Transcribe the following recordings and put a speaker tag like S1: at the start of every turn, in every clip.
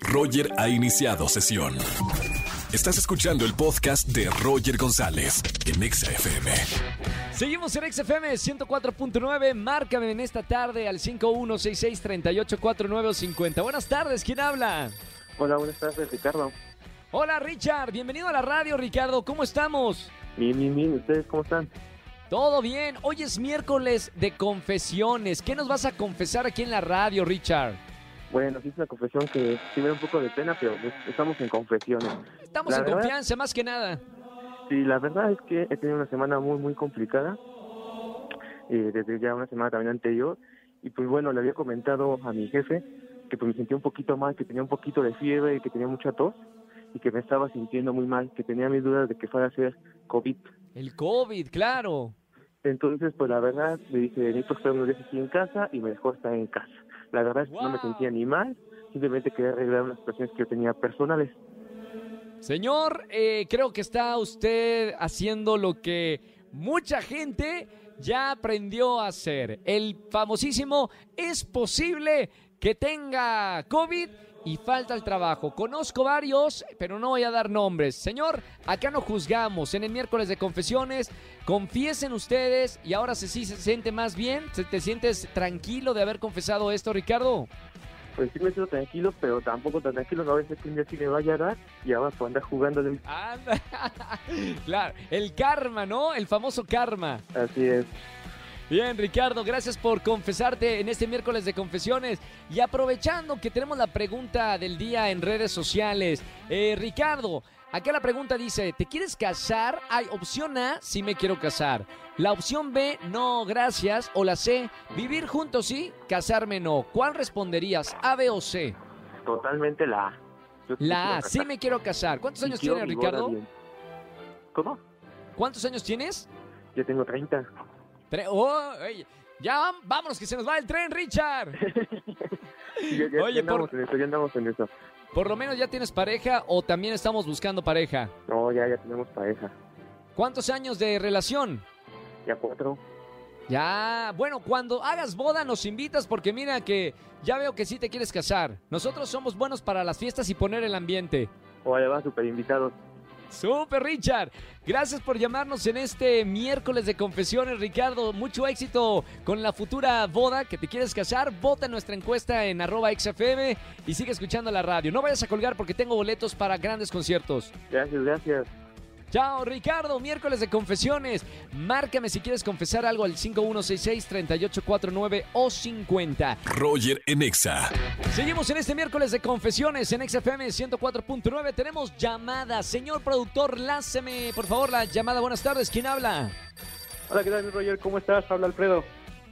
S1: Roger ha iniciado sesión. Estás escuchando el podcast de Roger González en Exa FM.
S2: Seguimos en XFM 104.9. Márcame en esta tarde al 5166-384950. Buenas tardes, ¿quién habla?
S3: Hola, buenas tardes, Ricardo.
S2: Hola, Richard. Bienvenido a la radio, Ricardo. ¿Cómo estamos?
S3: Bien, bien, bien. ¿Ustedes cómo están?
S2: Todo bien. Hoy es miércoles de confesiones. ¿Qué nos vas a confesar aquí en la radio, Richard?
S3: Bueno, sí es una confesión que sí me da un poco de pena, pero pues, estamos en confesiones.
S2: Estamos
S3: La
S2: en
S3: verdad-
S2: confianza, más que nada.
S3: Sí, la verdad es que he tenido una semana muy, muy complicada. eh, desde ya una semana también anterior. Y pues bueno, le había comentado a mi jefe que pues me sentía un poquito mal, que tenía un poquito de fiebre y que tenía mucha tos y que me estaba sintiendo muy mal, que tenía mis dudas de que fuera a ser COVID.
S2: El COVID, claro.
S3: Entonces, pues la verdad, le dije, necesito estar unos días aquí en casa y me dejó estar en casa. La verdad es que no me sentía ni mal, simplemente quería arreglar unas situaciones que yo tenía personales.
S2: Señor, eh, creo que está usted haciendo lo que mucha gente ya aprendió a hacer. El famosísimo es posible que tenga COVID y falta el trabajo. Conozco varios, pero no voy a dar nombres. Señor, acá no juzgamos. En el miércoles de confesiones, confiesen ustedes y ahora sí se siente más bien. ¿Se- ¿Te sientes tranquilo de haber confesado esto, Ricardo?
S3: Pues sí me siento tranquilo, pero tampoco tan tranquilo, no a veces que un día sí me vaya a dar y ahora pues andar jugando.
S2: Anda. claro, el karma, ¿no? El famoso karma.
S3: Así es.
S2: Bien, Ricardo, gracias por confesarte en este miércoles de confesiones. Y aprovechando que tenemos la pregunta del día en redes sociales, eh, Ricardo, acá la pregunta dice, ¿te quieres casar? Hay opción A, sí me quiero casar. La opción B, no, gracias. O la C, vivir juntos sí, casarme no. ¿Cuál responderías, A, B o C?
S3: Totalmente la A. Yo
S2: La A, sí me quiero casar. ¿Cuántos años tienes, Ricardo?
S3: bien. ¿Cómo?
S2: ¿Cuántos años tienes?
S3: Yo tengo 30.
S2: Tre- oh, ey, ya vámonos, que se nos va el tren, Richard.
S3: Y ya, ya-
S2: Oye,
S3: ya andamos
S2: por-
S3: en eso, ya andamos en eso.
S2: Por lo menos ya tienes pareja o también estamos buscando pareja.
S3: No, ya, ya tenemos pareja.
S2: ¿Cuántos años de relación?
S3: Ya cuatro.
S2: Ya, bueno, cuando hagas boda nos invitas porque mira que ya veo que sí te quieres casar. Nosotros somos buenos para las fiestas y poner el ambiente.
S3: Oye, va, super invitados.
S2: Super Richard, gracias por llamarnos en este miércoles de confesiones, Ricardo. Mucho éxito con la futura boda que te quieres casar. Vota en nuestra encuesta en arroba XFM y sigue escuchando la radio. No vayas a colgar porque tengo boletos para grandes conciertos.
S3: Gracias, gracias.
S2: Chao, Ricardo. Miércoles de confesiones. Márcame si quieres confesar algo al 5166-3849 o 50.
S1: Roger en Exa.
S2: Seguimos en este miércoles de confesiones en XFM 104.9. Tenemos llamada. Señor productor, lánceme por favor la llamada. Buenas tardes. ¿Quién habla?
S4: Hola, ¿qué tal, Roger? ¿Cómo estás? Habla Alfredo.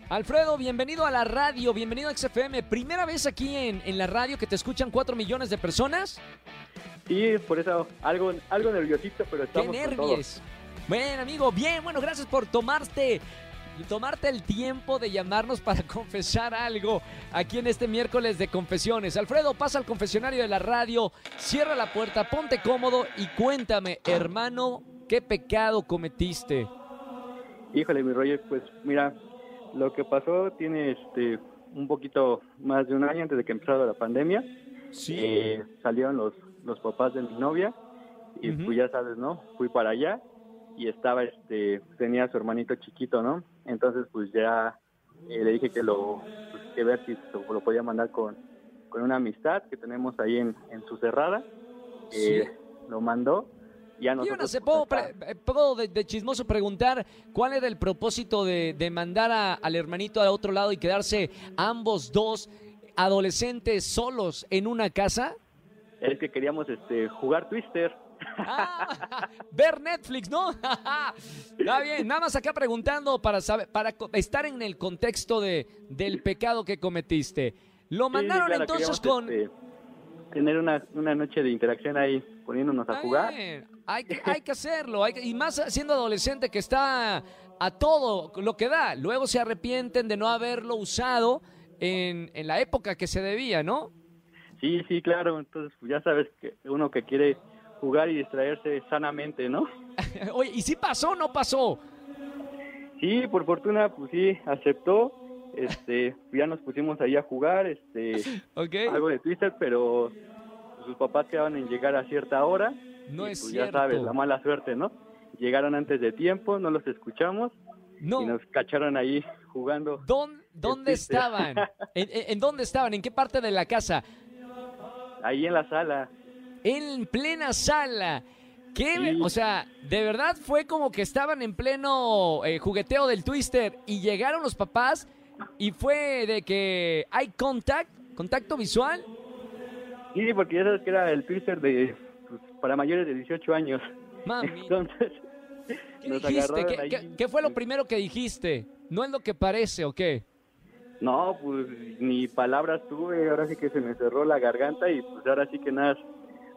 S2: Alfredo, bienvenido a la radio. Bienvenido a XFM. Primera vez aquí en, en la radio que te escuchan 4 millones de personas.
S4: Sí, por eso algo, algo nerviosito, pero
S2: ¡Qué
S4: estamos todo.
S2: nervios! Bueno, amigo, bien, bueno, gracias por tomarte tomarte el tiempo de llamarnos para confesar algo aquí en este miércoles de confesiones. Alfredo, pasa al confesionario de la radio, cierra la puerta, ponte cómodo y cuéntame, hermano, ¿qué pecado cometiste?
S4: Híjole, mi Roger, pues mira, lo que pasó tiene este un poquito más de un año antes de que empezara la pandemia. Eh, salieron los, los papás de mi novia y
S2: Ujú.
S4: pues ya sabes, ¿no? Fui para allá y estaba, este, tenía a su hermanito chiquito, ¿no? Entonces pues ya eh, le dije que lo, pues, que ver si lo, lo podía mandar con, con una amistad que tenemos ahí en, en su cerrada. Eh, Lo mandó. Ya
S2: Y
S4: nosotros,
S2: no sé,
S4: pues,
S2: ¿puedo, puedo de, de chismoso preguntar cuál era el propósito de, de mandar a- al hermanito a otro lado y quedarse ambos dos adolescentes solos en una casa?
S4: Es que queríamos este, jugar Twister.
S2: Ah, ver Netflix, ¿no? Está bien, nada más acá preguntando para saber, para estar en el contexto de, del pecado que cometiste. Lo
S4: Sí,
S2: mandaron
S4: claro,
S2: entonces con...
S4: este, tener una, una noche de interacción ahí, poniéndonos a jugar.
S2: Hay que, hay que hacerlo, hay que- y más siendo adolescente que está a todo lo que da. Luego se arrepienten de no haberlo usado en, en la época que se debía, ¿no?
S4: Sí, sí, claro. Entonces, pues ya sabes que uno que quiere jugar y distraerse sanamente, ¿no?
S2: Oye, ¿y si pasó o no pasó?
S4: Sí, por fortuna, pues sí, aceptó. este, ya nos pusimos ahí a jugar, este, algo de Twister, pero sus papás quedaban en llegar a cierta hora.
S2: No es
S4: pues
S2: cierto.
S4: Ya sabes, la mala suerte, ¿no? Llegaron antes de tiempo, no los escuchamos
S2: no.
S4: y nos cacharon ahí jugando.
S2: ¿Dónde, dónde estaban? ¿En, ¿En, dónde estaban? ¿En qué parte de la casa?
S4: Ahí en la sala.
S2: En plena sala. ¿Qué? Sí. O sea, de verdad fue como que estaban en pleno eh, jugueteo del Twister y llegaron los papás y fue de que hay contact, contacto visual.
S4: Sí, porque ya sabes que era el Twister de pues, para mayores de 18 años.
S2: Mami.
S4: Entonces,
S2: ¿Qué dijiste? ¿Qué, ¿Qué, ¿Qué, fue lo primero que dijiste? ¿No es lo que parece o qué?
S4: No, pues ni palabras tuve, ahora sí que se me cerró la garganta y pues ahora sí que nada,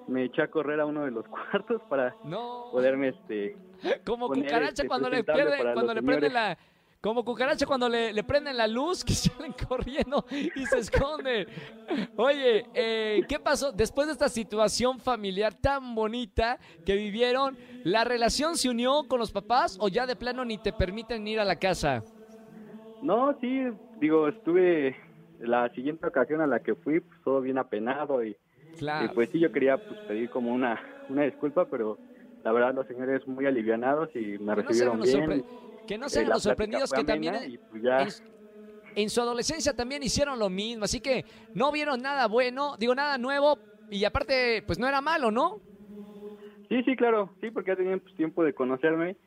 S4: me eché a correr a uno de los cuartos para
S2: no.
S4: poderme este
S2: como cucaracha este, cuando le pierde, cuando le prende la como cucaracha cuando le, le, prenden la luz que salen corriendo y se esconden. Oye, eh, ¿qué pasó después de esta situación familiar tan bonita que vivieron? ¿La relación se unió con los papás o ya de plano ni te permiten ir a la casa?
S4: No, sí, digo, estuve la siguiente ocasión a la que fui, pues, todo bien apenado y,
S2: claro.
S4: y pues sí, yo quería pues, pedir como una, una disculpa, pero la verdad los señores muy alivianados y me
S2: que
S4: recibieron
S2: no
S4: bien.
S2: Que no sean
S4: eh,
S2: los sorprendidos que también
S4: pues ya...
S2: en, su adolescencia también hicieron lo mismo, así que no vieron nada bueno, digo nada nuevo y aparte pues no era malo, ¿no?
S4: Sí, sí, claro, sí, porque ya tenían pues, tiempo de conocerme,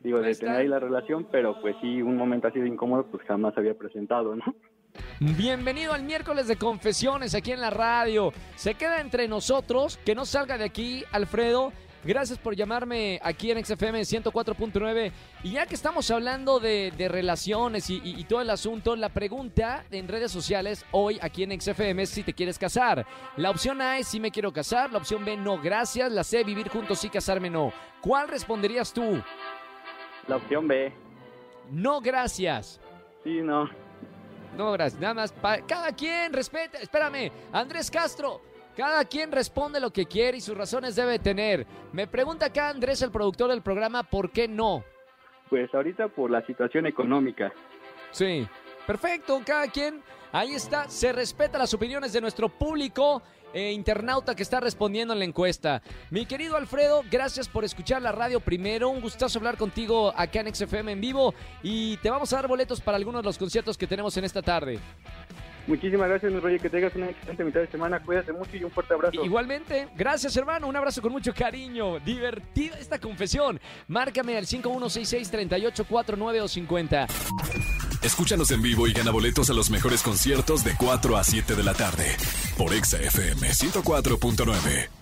S4: digo, de tener ahí la relación, pero pues sí, un momento así de incómodo pues jamás había presentado, ¿no?
S2: Bienvenido al miércoles de confesiones aquí en la radio. Se queda entre nosotros, que no salga de aquí, Alfredo. Gracias por llamarme aquí en XFM 104.9. Y ya que estamos hablando de, de relaciones y, y, y, todo el asunto, la pregunta en redes sociales hoy aquí en XFM es si te quieres casar. La opción A es si me quiero casar, la opción B no, gracias. La C, vivir juntos y casarme no. ¿Cuál responderías tú?
S4: La opción B.
S2: No, gracias.
S4: Sí, no.
S2: No, gracias. Nada más. Cada quien respeta. Espérame. Andrés Castro. Cada quien responde lo que quiere y sus razones debe tener. Me pregunta acá Andrés, el productor del programa, ¿por qué no?
S4: Pues ahorita por la situación económica.
S2: Sí. Perfecto. Cada quien. Ahí está. Se respeta las opiniones de nuestro público. Eh, internauta que está respondiendo en la encuesta. Mi querido Alfredo, gracias por escuchar la radio primero. Un gustazo hablar contigo acá en XFM en vivo. Y te vamos a dar boletos para algunos de los conciertos que tenemos en esta tarde.
S4: Muchísimas gracias, mi Roger. Que tengas una excelente mitad de semana. Cuídate mucho y un fuerte abrazo.
S2: Igualmente. Gracias, hermano. Un abrazo con mucho cariño. Divertida esta confesión. Márcame al 5166-3849 o 50.
S1: Escúchanos en vivo y gana boletos a los mejores conciertos de 4 a 7 de la tarde. Por Exa FM 104.9.